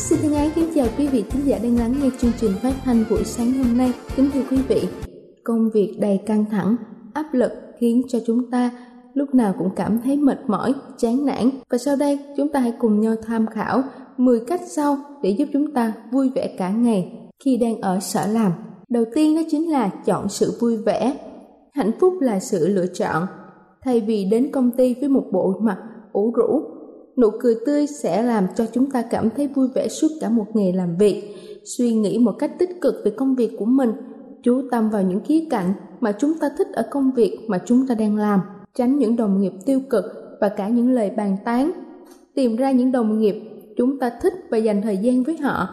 Xin thân ái kính chào quý vị khán giả đang lắng nghe chương trình phát thanh buổi sáng hôm nay. Kính thưa quý vị, công việc đầy căng thẳng, áp lực khiến cho chúng ta lúc nào cũng cảm thấy mệt mỏi, chán nản. Và sau đây, chúng ta hãy cùng nhau tham khảo 10 cách sau để giúp chúng ta vui vẻ cả ngày khi đang ở sở làm. Đầu tiên đó chính là chọn sự vui vẻ. Hạnh phúc là sự lựa chọn. Thay vì đến công ty với một bộ mặt ủ rũ, nụ cười tươi sẽ làm cho chúng ta cảm thấy vui vẻ suốt cả một ngày làm việc. Suy nghĩ một cách tích cực về công việc của mình, chú tâm vào những khía cạnh mà chúng ta thích ở công việc mà chúng ta đang làm, tránh những đồng nghiệp tiêu cực và cả những lời bàn tán. Tìm ra những đồng nghiệp chúng ta thích và dành thời gian với họ.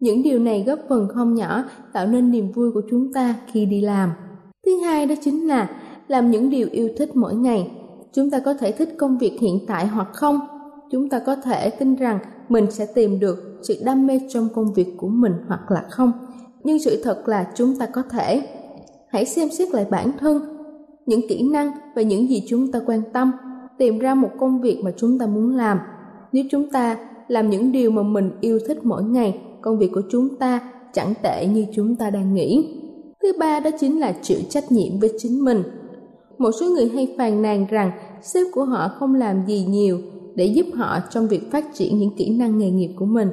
Những điều này góp phần không nhỏ tạo nên niềm vui của chúng ta khi đi làm. Thứ hai đó chính là làm những điều yêu thích mỗi ngày. Chúng ta có thể thích công việc hiện tại hoặc không chúng ta có thể tin rằng mình sẽ tìm được sự đam mê trong công việc của mình hoặc là không. Nhưng sự thật là chúng ta có thể. Hãy xem xét lại bản thân, những kỹ năng và những gì chúng ta quan tâm, tìm ra một công việc mà chúng ta muốn làm. Nếu chúng ta làm những điều mà mình yêu thích mỗi ngày, công việc của chúng ta chẳng tệ như chúng ta đang nghĩ. Thứ ba đó chính là chịu trách nhiệm với chính mình. Một số người hay phàn nàn rằng sếp của họ không làm gì nhiều để giúp họ trong việc phát triển những kỹ năng nghề nghiệp của mình.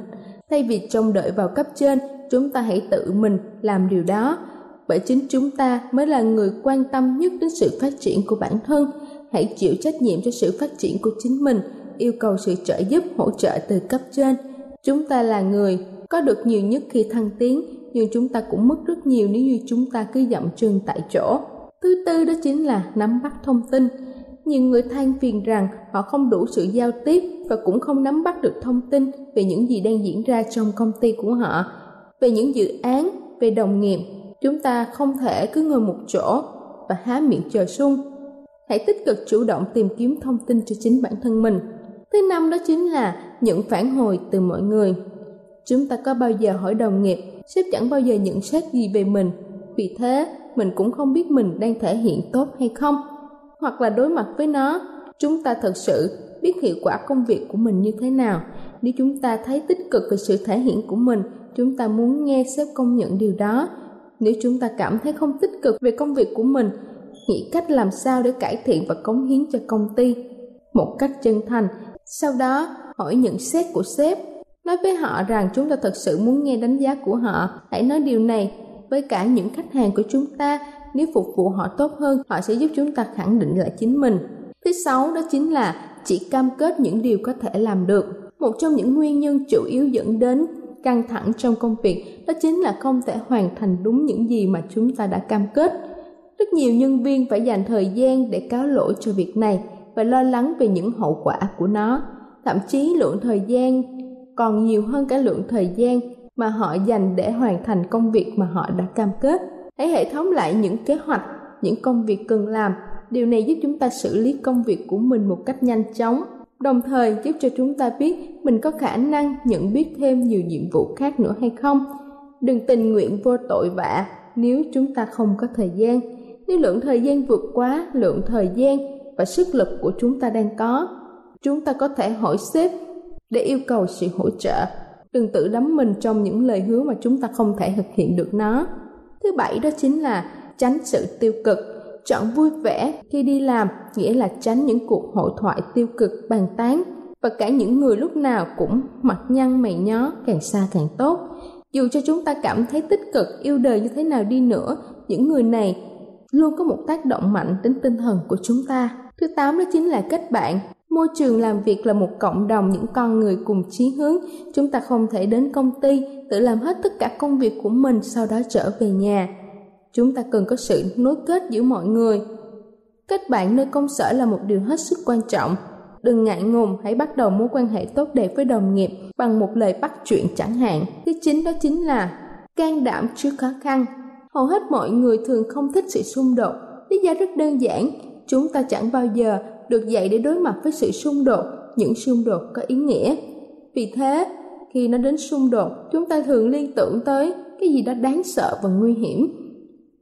Thay vì trông đợi vào cấp trên, chúng ta hãy tự mình làm điều đó. Bởi chính chúng ta mới là người quan tâm nhất đến sự phát triển của bản thân. Hãy chịu trách nhiệm cho sự phát triển của chính mình, yêu cầu sự trợ giúp, hỗ trợ từ cấp trên. Chúng ta là người có được nhiều nhất khi thăng tiến, nhưng chúng ta cũng mất rất nhiều nếu như chúng ta cứ dậm chân tại chỗ. Thứ tư đó chính là nắm bắt thông tin nhiều người than phiền rằng họ không đủ sự giao tiếp và cũng không nắm bắt được thông tin về những gì đang diễn ra trong công ty của họ. Về những dự án, về đồng nghiệp, chúng ta không thể cứ ngồi một chỗ và há miệng chờ sung. Hãy tích cực chủ động tìm kiếm thông tin cho chính bản thân mình. Thứ năm đó chính là nhận phản hồi từ mọi người. Chúng ta có bao giờ hỏi đồng nghiệp, sếp chẳng bao giờ nhận xét gì về mình, vì thế mình cũng không biết mình đang thể hiện tốt hay không? Hoặc là đối mặt với nó, chúng ta thật sự biết hiệu quả công việc của mình như thế nào. Nếu chúng ta thấy tích cực về sự thể hiện của mình, chúng ta muốn nghe sếp công nhận điều đó. Nếu chúng ta cảm thấy không tích cực về công việc của mình, nghĩ cách làm sao để cải thiện và cống hiến cho công ty một cách chân thành. Sau đó, hỏi nhận xét của sếp, nói với họ rằng chúng ta thật sự muốn nghe đánh giá của họ. Hãy nói điều này với cả những khách hàng của chúng ta. Nếu phục vụ họ tốt hơn, họ sẽ giúp chúng ta khẳng định lại chính mình. Thứ sáu đó chính là chỉ cam kết những điều có thể làm được. Một trong những nguyên nhân chủ yếu dẫn đến căng thẳng trong công việc đó chính là không thể hoàn thành đúng những gì mà chúng ta đã cam kết. Rất nhiều nhân viên phải dành thời gian để cáo lỗi cho việc này và lo lắng về những hậu quả của nó. Thậm chí lượng thời gian còn nhiều hơn cả lượng thời gian mà họ dành để hoàn thành công việc mà họ đã cam kết. Hãy hệ thống lại những kế hoạch, những công việc cần làm. Điều này giúp chúng ta xử lý công việc của mình một cách nhanh chóng, đồng thời giúp cho chúng ta biết mình có khả năng nhận biết thêm nhiều nhiệm vụ khác nữa hay không. Đừng tình nguyện vô tội vạ nếu chúng ta không có thời gian. Nếu lượng thời gian vượt quá lượng thời gian và sức lực của chúng ta đang có, chúng ta có thể hỏi sếp để yêu cầu sự hỗ trợ đừng tự đắm mình trong những lời hứa mà chúng ta không thể thực hiện được nó. Thứ bảy đó chính là tránh sự tiêu cực. Chọn vui vẻ khi đi làm, nghĩa là tránh những cuộc hội thoại tiêu cực, bàn tán. Và cả những người lúc nào cũng mặt nhăn mày nhó, càng xa càng tốt. Dù cho chúng ta cảm thấy tích cực, yêu đời như thế nào đi nữa, những người này luôn có một tác động mạnh đến tinh thần của chúng ta. Thứ tám đó chính là kết bạn môi trường làm việc là một cộng đồng những con người cùng chí hướng. Chúng ta không thể đến công ty, tự làm hết tất cả công việc của mình, sau đó trở về nhà. Chúng ta cần có sự nối kết giữa mọi người. Kết bạn nơi công sở là một điều hết sức quan trọng. Đừng ngại ngùng, hãy bắt đầu mối quan hệ tốt đẹp với đồng nghiệp bằng một lời bắt chuyện chẳng hạn. Thứ chín đó chính là can đảm trước khó khăn. Hầu hết mọi người thường không thích sự xung đột. Lý do rất đơn giản, chúng ta chẳng bao giờ được dạy để đối mặt với sự xung đột, những xung đột có ý nghĩa. Vì thế, khi nó đến xung đột, chúng ta thường liên tưởng tới cái gì đó đáng sợ và nguy hiểm.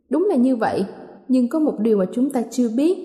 Đúng là như vậy, nhưng có một điều mà chúng ta chưa biết,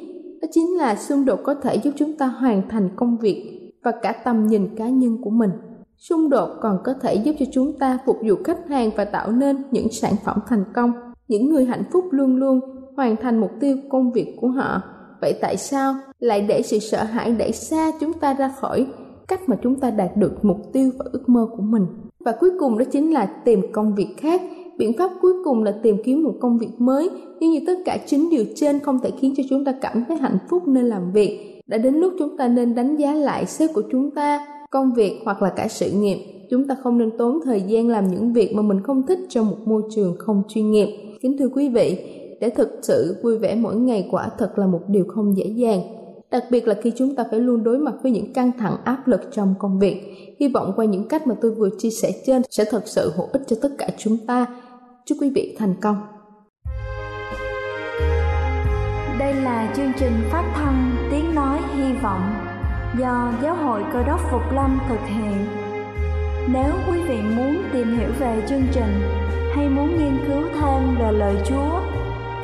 đó chính là xung đột có thể giúp chúng ta hoàn thành công việc và cả tầm nhìn cá nhân của mình. Xung đột còn có thể giúp cho chúng ta phục vụ khách hàng và tạo nên những sản phẩm thành công. Những người hạnh phúc luôn luôn hoàn thành mục tiêu công việc của họ vậy tại sao lại để sự sợ hãi đẩy xa chúng ta ra khỏi cách mà chúng ta đạt được mục tiêu và ước mơ của mình? Và cuối cùng đó chính là tìm công việc khác. Biện pháp cuối cùng là tìm kiếm một công việc mới. Nhưng như tất cả chính điều trên không thể khiến cho chúng ta cảm thấy hạnh phúc nên làm việc, đã đến lúc chúng ta nên đánh giá lại sếp của chúng ta, công việc hoặc là cả sự nghiệp. Chúng ta không nên tốn thời gian làm những việc mà mình không thích trong một môi trường không chuyên nghiệp. Kính thưa quý vị để thực sự vui vẻ mỗi ngày quả thật là một điều không dễ dàng. Đặc biệt là khi chúng ta phải luôn đối mặt với những căng thẳng, áp lực trong công việc. Hy vọng qua những cách mà tôi vừa chia sẻ trên sẽ thật sự hữu ích cho tất cả chúng ta. Chúc quý vị thành công. Đây là chương trình phát thanh tiếng nói hy vọng do giáo hội cơ đốc phục lâm thực hiện. Nếu quý vị muốn tìm hiểu về chương trình hay muốn nghiên cứu thêm về lời chúa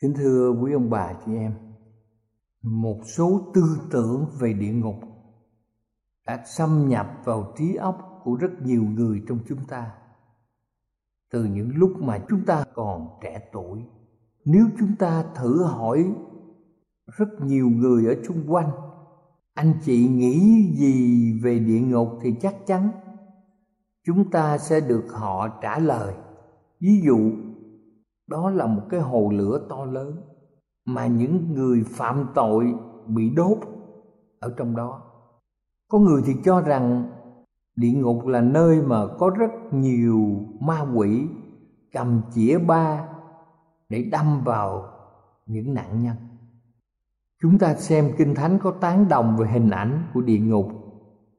Kính thưa quý ông bà chị em, một số tư tưởng về địa ngục đã xâm nhập vào trí óc của rất nhiều người trong chúng ta. Từ những lúc mà chúng ta còn trẻ tuổi, nếu chúng ta thử hỏi rất nhiều người ở xung quanh, anh chị nghĩ gì về địa ngục thì chắc chắn chúng ta sẽ được họ trả lời. Ví dụ đó là một cái hồ lửa to lớn mà những người phạm tội bị đốt ở trong đó. Có người thì cho rằng địa ngục là nơi mà có rất nhiều ma quỷ cầm chĩa ba để đâm vào những nạn nhân. Chúng ta xem kinh thánh có tán đồng về hình ảnh của địa ngục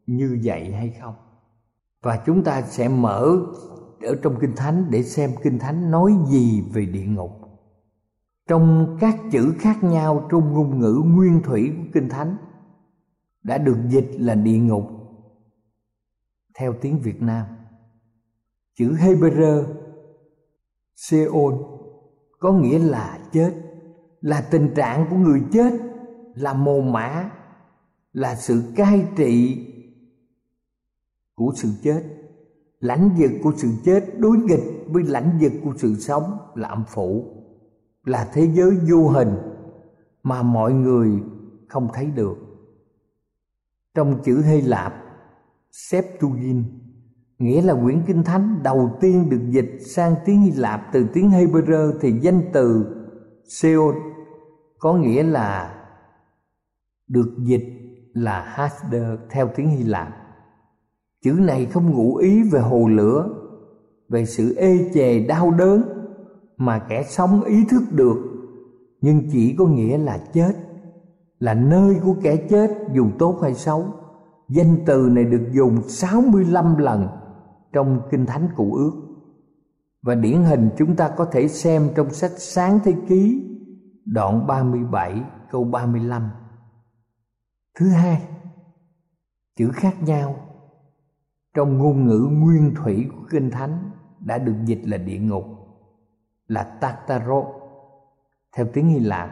như vậy hay không? Và chúng ta sẽ mở ở trong kinh thánh để xem kinh thánh nói gì về địa ngục. Trong các chữ khác nhau trong ngôn ngữ nguyên thủy của kinh thánh đã được dịch là địa ngục. Theo tiếng Việt Nam, chữ Hebrew, Seol, có nghĩa là chết, là tình trạng của người chết, là mồ mã là sự cai trị của sự chết lãnh vực của sự chết đối nghịch với lãnh vực của sự sống là âm phủ, là thế giới vô hình mà mọi người không thấy được. Trong chữ hy lạp, septuagint, nghĩa là quyển kinh thánh đầu tiên được dịch sang tiếng hy lạp từ tiếng hebrew thì danh từ seol có nghĩa là được dịch là hasder theo tiếng hy lạp chữ này không ngụ ý về hồ lửa về sự ê chề đau đớn mà kẻ sống ý thức được nhưng chỉ có nghĩa là chết là nơi của kẻ chết dù tốt hay xấu. Danh từ này được dùng 65 lần trong kinh thánh cụ ước. Và điển hình chúng ta có thể xem trong sách sáng thế ký đoạn 37 câu 35. Thứ hai, chữ khác nhau trong ngôn ngữ nguyên thủy của Kinh Thánh đã được dịch là địa ngục, là Tartaro theo tiếng Hy Lạp,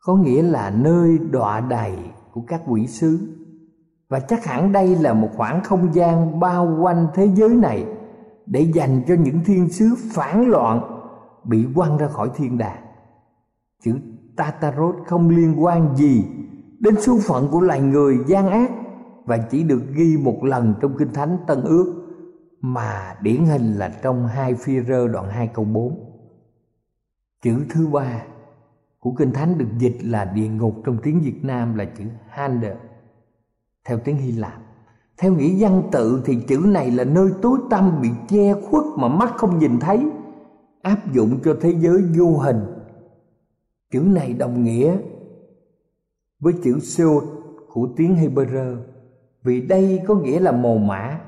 có nghĩa là nơi đọa đầy của các quỷ sứ. Và chắc hẳn đây là một khoảng không gian bao quanh thế giới này để dành cho những thiên sứ phản loạn bị quăng ra khỏi thiên đàng. Chữ Tartarot không liên quan gì đến số phận của loài người gian ác và chỉ được ghi một lần trong kinh thánh Tân Ước mà điển hình là trong hai phi rơ đoạn 2 câu 4. Chữ thứ ba của kinh thánh được dịch là địa ngục trong tiếng Việt Nam là chữ Hades theo tiếng Hy Lạp. Theo nghĩa văn tự thì chữ này là nơi tối tăm bị che khuất mà mắt không nhìn thấy, áp dụng cho thế giới vô hình. Chữ này đồng nghĩa với chữ Seot của tiếng Hebrew vì đây có nghĩa là mồ mã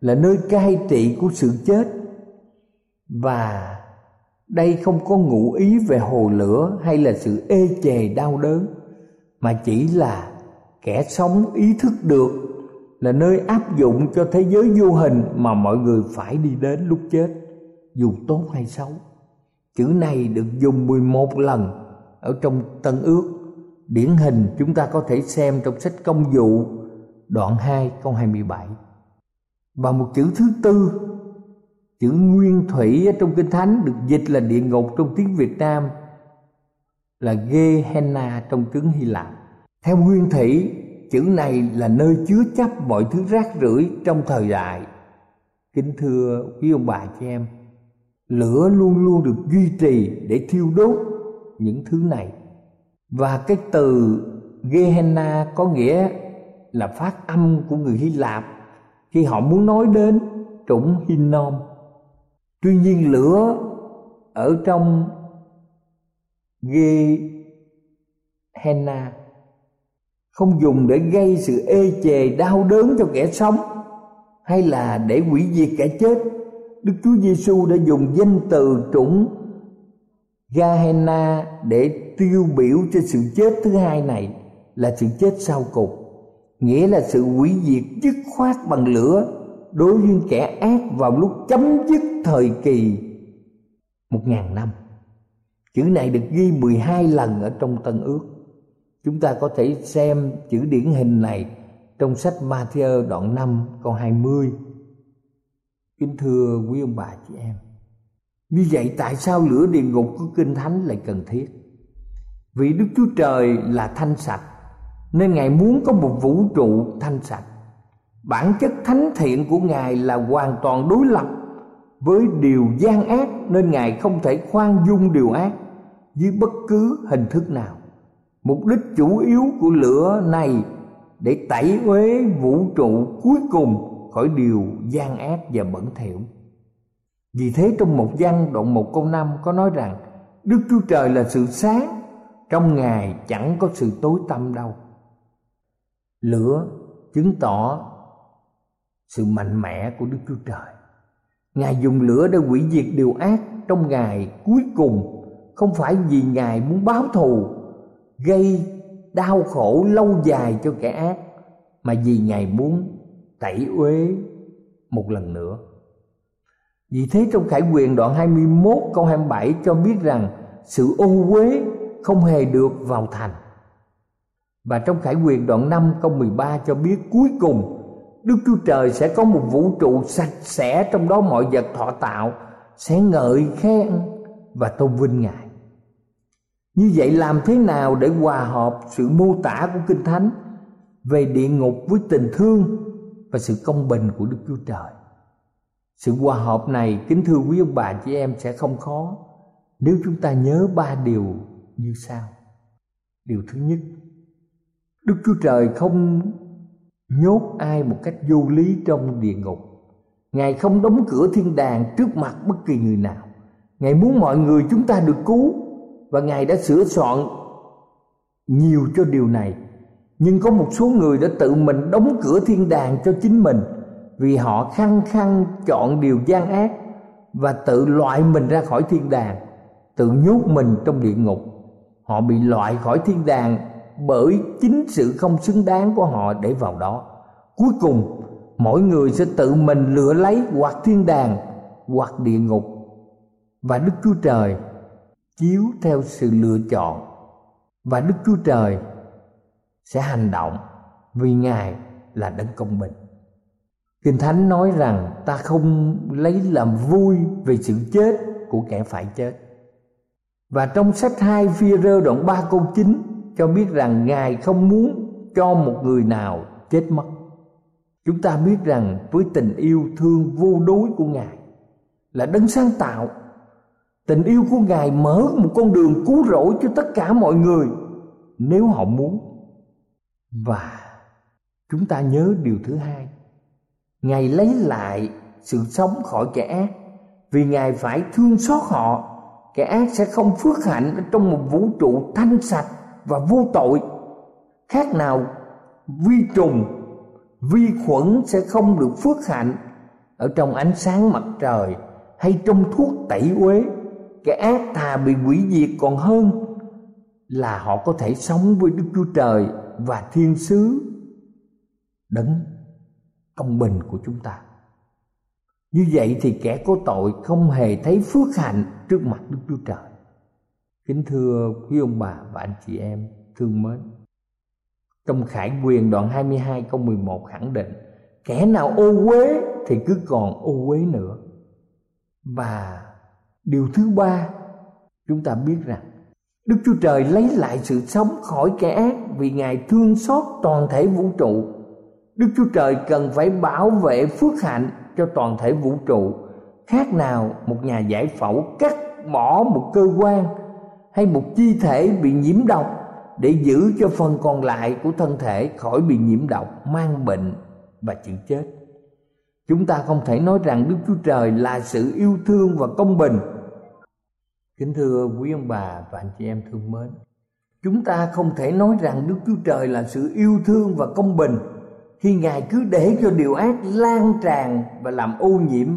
là nơi cai trị của sự chết. Và đây không có ngụ ý về hồ lửa hay là sự ê chề đau đớn, mà chỉ là kẻ sống ý thức được là nơi áp dụng cho thế giới vô hình mà mọi người phải đi đến lúc chết, dù tốt hay xấu. Chữ này được dùng 11 lần ở trong Tân Ước. Điển hình chúng ta có thể xem trong sách công vụ đoạn 2 câu 27 và một chữ thứ tư, chữ nguyên thủy trong kinh thánh được dịch là địa ngục trong tiếng Việt Nam, là Gehenna trong tiếng Hy Lạp. Theo nguyên thủy, chữ này là nơi chứa chấp mọi thứ rác rưởi trong thời đại. Kính thưa quý ông bà chị em, lửa luôn luôn được duy trì để thiêu đốt những thứ này. Và cái từ Gehenna có nghĩa là phát âm của người Hy Lạp khi họ muốn nói đến trũng Hinnom. Tuy nhiên lửa ở trong Gehenna không dùng để gây sự ê chề, đau đớn cho kẻ sống hay là để hủy diệt kẻ chết. Đức Chúa Giêsu đã dùng danh từ trũng Gehenna để tiêu biểu cho sự chết thứ hai này là sự chết sau cùng nghĩa là sự hủy diệt dứt khoát bằng lửa đối với kẻ ác vào lúc chấm dứt thời kỳ. Một ngàn năm. Chữ này được ghi 12 lần ở trong Tân Ước. Chúng ta có thể xem chữ điển hình này trong sách Matthew đoạn 5 câu 20 kính thưa quý ông bà chị em, như vậy tại sao lửa địa ngục của kinh thánh lại cần thiết? Vì đức chúa trời là thanh sạch nên ngài muốn có một vũ trụ thanh sạch. Bản chất thánh thiện của ngài là hoàn toàn đối lập với điều gian ác, nên ngài không thể khoan dung điều ác dưới bất cứ hình thức nào. Mục đích chủ yếu của lửa này để tẩy uế vũ trụ cuối cùng khỏi điều gian ác và bẩn thỉu. Vì thế trong một văn đoạn một câu năm có nói rằng, Đức Chúa Trời là sự sáng, Trong Ngài chẳng có sự tối tăm đâu. Lửa chứng tỏ sự mạnh mẽ của Đức Chúa Trời Ngài dùng lửa để hủy diệt điều ác trong ngày cuối cùng, Không phải vì Ngài muốn báo thù, Gây đau khổ lâu dài cho kẻ ác, Mà vì Ngài muốn tẩy uế một lần nữa vì thế trong Khải quyền đoạn 21 câu 27 cho biết rằng sự ô uế không hề được vào thành. Và trong Khải quyền đoạn 5 câu 13 cho biết cuối cùng, Đức Chúa Trời sẽ có một vũ trụ sạch sẽ, trong đó mọi vật thọ tạo sẽ ngợi khen và tôn vinh Ngài. Như vậy làm thế nào để hòa hợp sự mô tả của Kinh Thánh về địa ngục với tình thương và sự công bình của Đức Chúa Trời? sự hòa hợp này, kính thưa quý ông bà chị em, sẽ không khó nếu chúng ta nhớ ba điều như sau điều thứ nhất đức chúa trời không nhốt ai một cách vô lý trong địa ngục. Ngài không đóng cửa thiên đàng trước mặt bất kỳ người nào. Ngài muốn mọi người chúng ta được cứu, và ngài đã sửa soạn nhiều cho điều này. Nhưng có một số người đã tự mình đóng cửa thiên đàng cho chính mình, vì họ khăng khăng chọn điều gian ác và tự loại mình ra khỏi thiên đàng, tự nhốt mình trong địa ngục. Họ bị loại khỏi thiên đàng bởi chính sự không xứng đáng của họ để vào đó. Cuối cùng, mỗi người sẽ tự mình lựa lấy hoặc thiên đàng, hoặc địa ngục. Và đức chúa trời chiếu theo sự lựa chọn. Và đức chúa trời sẽ hành động vì ngài là đấng công bình. Kinh thánh nói rằng ta không lấy làm vui về sự chết của kẻ phải chết. Và trong sách 2 phi rơ đoạn 3 câu 9 cho biết rằng Ngài không muốn cho một người nào chết mất. Chúng ta biết rằng với tình yêu thương vô đối của Ngài là đấng sáng tạo, Tình yêu của Ngài mở một con đường cứu rỗi cho tất cả mọi người nếu họ muốn. Và chúng ta nhớ điều thứ hai. Ngài lấy lại sự sống khỏi kẻ ác, vì Ngài phải thương xót họ. Kẻ ác sẽ không phước hạnh trong một vũ trụ thanh sạch và vô tội. Khác nào vi trùng, vi khuẩn sẽ không được phước hạnh ở trong ánh sáng mặt trời hay trong thuốc tẩy uế. Cái ác thà bị hủy diệt còn hơn là họ có thể sống với đức chúa trời và thiên sứ đấng công bình của chúng ta. Như vậy thì kẻ có tội không hề thấy phước hạnh trước mặt đức chúa trời kính thưa quý ông bà và anh chị em, thương mến. Trong Khải Quyền đoạn 22 câu 11 khẳng định, Kẻ nào ô uế thì cứ còn ô uế nữa. Và điều thứ ba, chúng ta biết rằng đức chúa trời lấy lại sự sống khỏi kẻ ác vì ngài thương xót toàn thể vũ trụ. Đức chúa trời cần phải bảo vệ phước hạnh cho toàn thể vũ trụ. Khác nào một nhà giải phẫu cắt bỏ một cơ quan hay một chi thể bị nhiễm độc để giữ cho phần còn lại của thân thể khỏi bị nhiễm độc, mang bệnh và chịu chết. Chúng ta không thể nói rằng đức chúa trời là sự yêu thương và công bình. Kính thưa quý ông bà và anh chị em thương mến, Chúng ta không thể nói rằng Đức Chúa Trời là sự yêu thương và công bình Khi Ngài cứ để cho điều ác lan tràn và làm ô nhiễm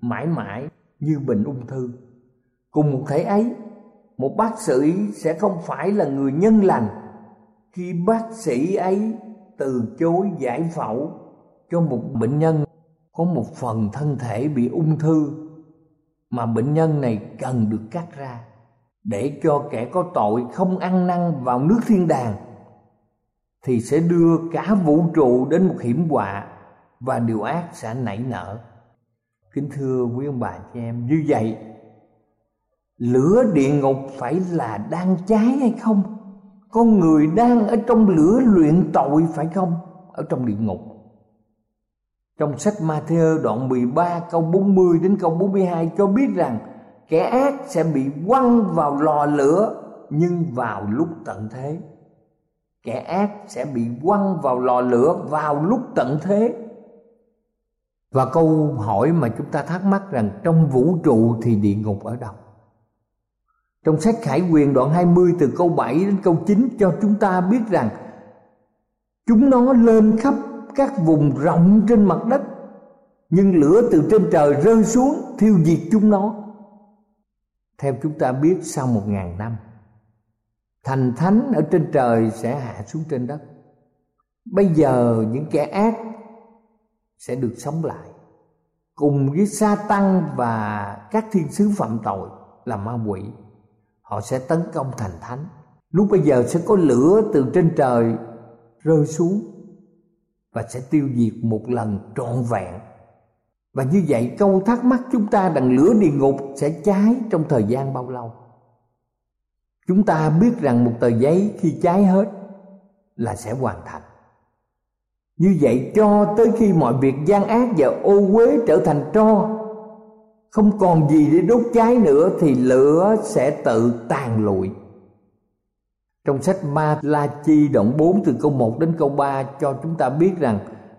mãi mãi như bệnh ung thư. Cùng một thể ấy một bác sĩ sẽ không phải là người nhân lành. Khi bác sĩ ấy từ chối giải phẫu cho một bệnh nhân, có một phần thân thể bị ung thư, mà bệnh nhân này cần được cắt ra để cho kẻ có tội không ăn năn vào nước thiên đàng, thì sẽ đưa cả vũ trụ đến một hiểm họa và điều ác sẽ nảy nở. Kính thưa quý ông bà chị em, như vậy lửa địa ngục phải là đang cháy hay không con người đang ở trong lửa luyện tội phải không ở trong địa ngục trong sách Matthew đoạn 13 câu 40 đến câu 42 cho biết rằng kẻ ác sẽ bị quăng vào lò lửa, nhưng vào lúc tận thế. Kẻ ác sẽ bị quăng vào lò lửa vào lúc tận thế. Và câu hỏi mà chúng ta thắc mắc rằng trong vũ trụ thì địa ngục ở đâu? Trong sách Khải Quyền đoạn 20 từ câu 7 đến câu 9 cho chúng ta biết rằng chúng nó lên khắp các vùng rộng trên mặt đất, nhưng lửa từ trên trời rơi xuống thiêu diệt chúng nó. Theo chúng ta biết, sau một ngàn năm, thành thánh ở trên trời sẽ hạ xuống trên đất. Bây giờ những kẻ ác sẽ được sống lại cùng với sa tăng và các thiên sứ phạm tội là ma quỷ họ sẽ tấn công thành thánh. Lúc bây giờ sẽ có lửa từ trên trời rơi xuống và sẽ tiêu diệt một lần trọn vẹn. Và như vậy, câu thắc mắc chúng ta rằng lửa địa ngục sẽ cháy trong thời gian bao lâu? Chúng ta biết rằng một tờ giấy khi cháy hết là sẽ hoàn thành. Như vậy, cho tới khi mọi việc gian ác và ô uế trở thành tro không còn gì để đốt cháy nữa thì lửa sẽ tự tàn lụi trong sách Ma La Chi đoạn 4 từ câu 1 đến câu 3 cho chúng ta biết rằng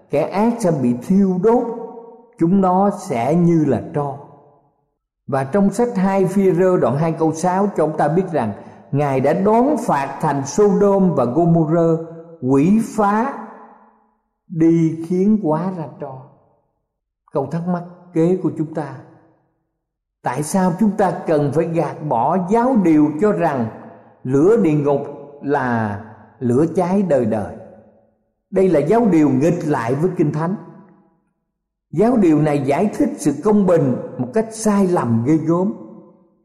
kẻ ác sẽ bị thiêu đốt, chúng nó sẽ như là tro. Và trong sách 2 phi rơ đoạn 2 câu 6 cho chúng ta biết rằng Ngài đã đón phạt thành Sodom và Gomorrah quỷ phá đi khiến quá ra tro. Câu thắc mắc kế của chúng ta Tại sao chúng ta cần phải gạt bỏ giáo điều cho rằng lửa địa ngục là lửa cháy đời đời? Đây là giáo điều nghịch lại với kinh thánh. Giáo điều này giải thích sự công bình một cách sai lầm ghê gớm.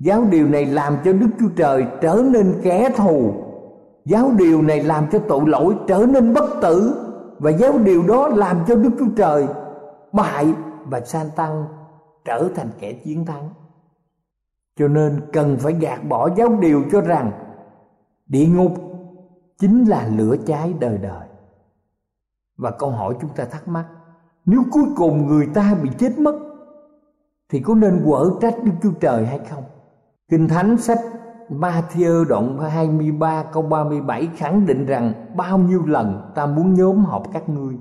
Giáo điều này làm cho đức chúa trời trở nên kẻ thù. Giáo điều này làm cho tội lỗi trở nên bất tử. Và giáo điều đó làm cho đức chúa trời bại và san tăng trở thành kẻ chiến thắng cho nên cần phải gạt bỏ giáo điều cho rằng địa ngục chính là lửa cháy đời đời và câu hỏi chúng ta thắc mắc, nếu cuối cùng người ta bị chết mất, thì có nên quở trách Đức Chúa Trời hay không? Kinh Thánh sách Matthew đoạn 23 câu 37 khẳng định rằng bao nhiêu lần ta muốn nhóm họp các ngươi,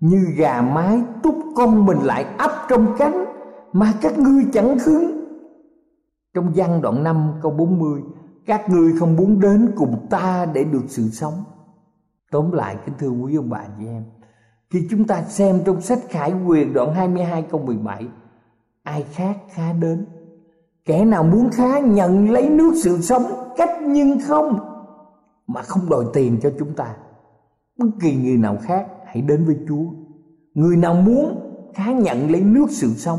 như gà mái túc con mình lại ấp trong cánh mà các ngươi chẳng hứng trong văn đoạn 5 câu 40 các ngươi không muốn đến cùng ta để được sự sống. Tóm lại, kính thưa quý ông bà chị em, khi chúng ta xem trong sách Khải Quyền đoạn 22 câu 17 Ai khác khá đến? Kẻ nào muốn khá nhận lấy nước sự sống, cách nhưng không Mà không đòi tiền cho chúng ta? Bất kỳ người nào khác hãy đến với Chúa. Người nào muốn khá nhận lấy nước sự sống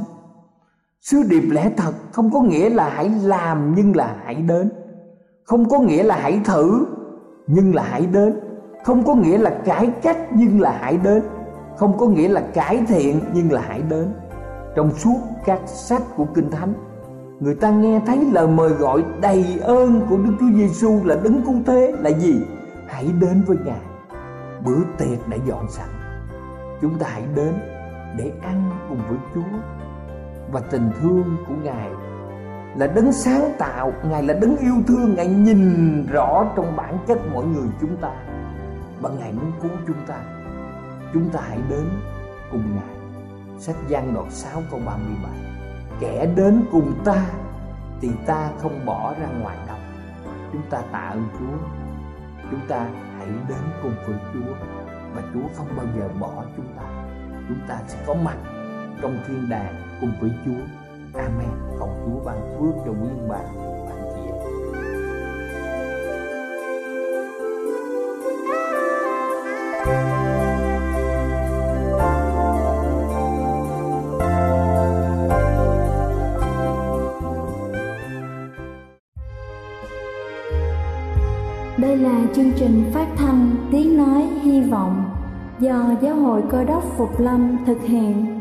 Sứ điệp lẽ thật không có nghĩa là hãy làm nhưng là hãy đến Không có nghĩa là hãy thử nhưng là hãy đến Không có nghĩa là cải cách nhưng là hãy đến không có nghĩa là cải thiện nhưng là hãy đến trong suốt các sách của kinh thánh, người ta nghe thấy lời mời gọi đầy ơn của Đức Chúa Giêsu là đứng cứu thế là gì? Hãy đến với Ngài. Bữa tiệc đã dọn sẵn. Chúng ta hãy đến để ăn cùng với Chúa. Và tình thương của Ngài là đấng sáng tạo, Ngài là đấng yêu thương, Ngài nhìn rõ trong bản chất mọi người chúng ta. Và Ngài muốn cứu chúng ta chúng ta hãy đến cùng Ngài. Sách gian đoạn 6 câu 37 Kẻ đến cùng ta thì ta không bỏ ra ngoài đâu. Chúng ta tạ ơn Chúa. Chúng ta hãy đến cùng với Chúa và Chúa không bao giờ bỏ chúng ta. Chúng ta sẽ có mặt trong thiên đàng cùng với Chúa. Amen. Cầu Chúa ban phước cho quý ông bà Đây là chương trình phát thanh Tiếng Nói Hy Vọng do Giáo hội Cơ đốc Phục Lâm thực hiện.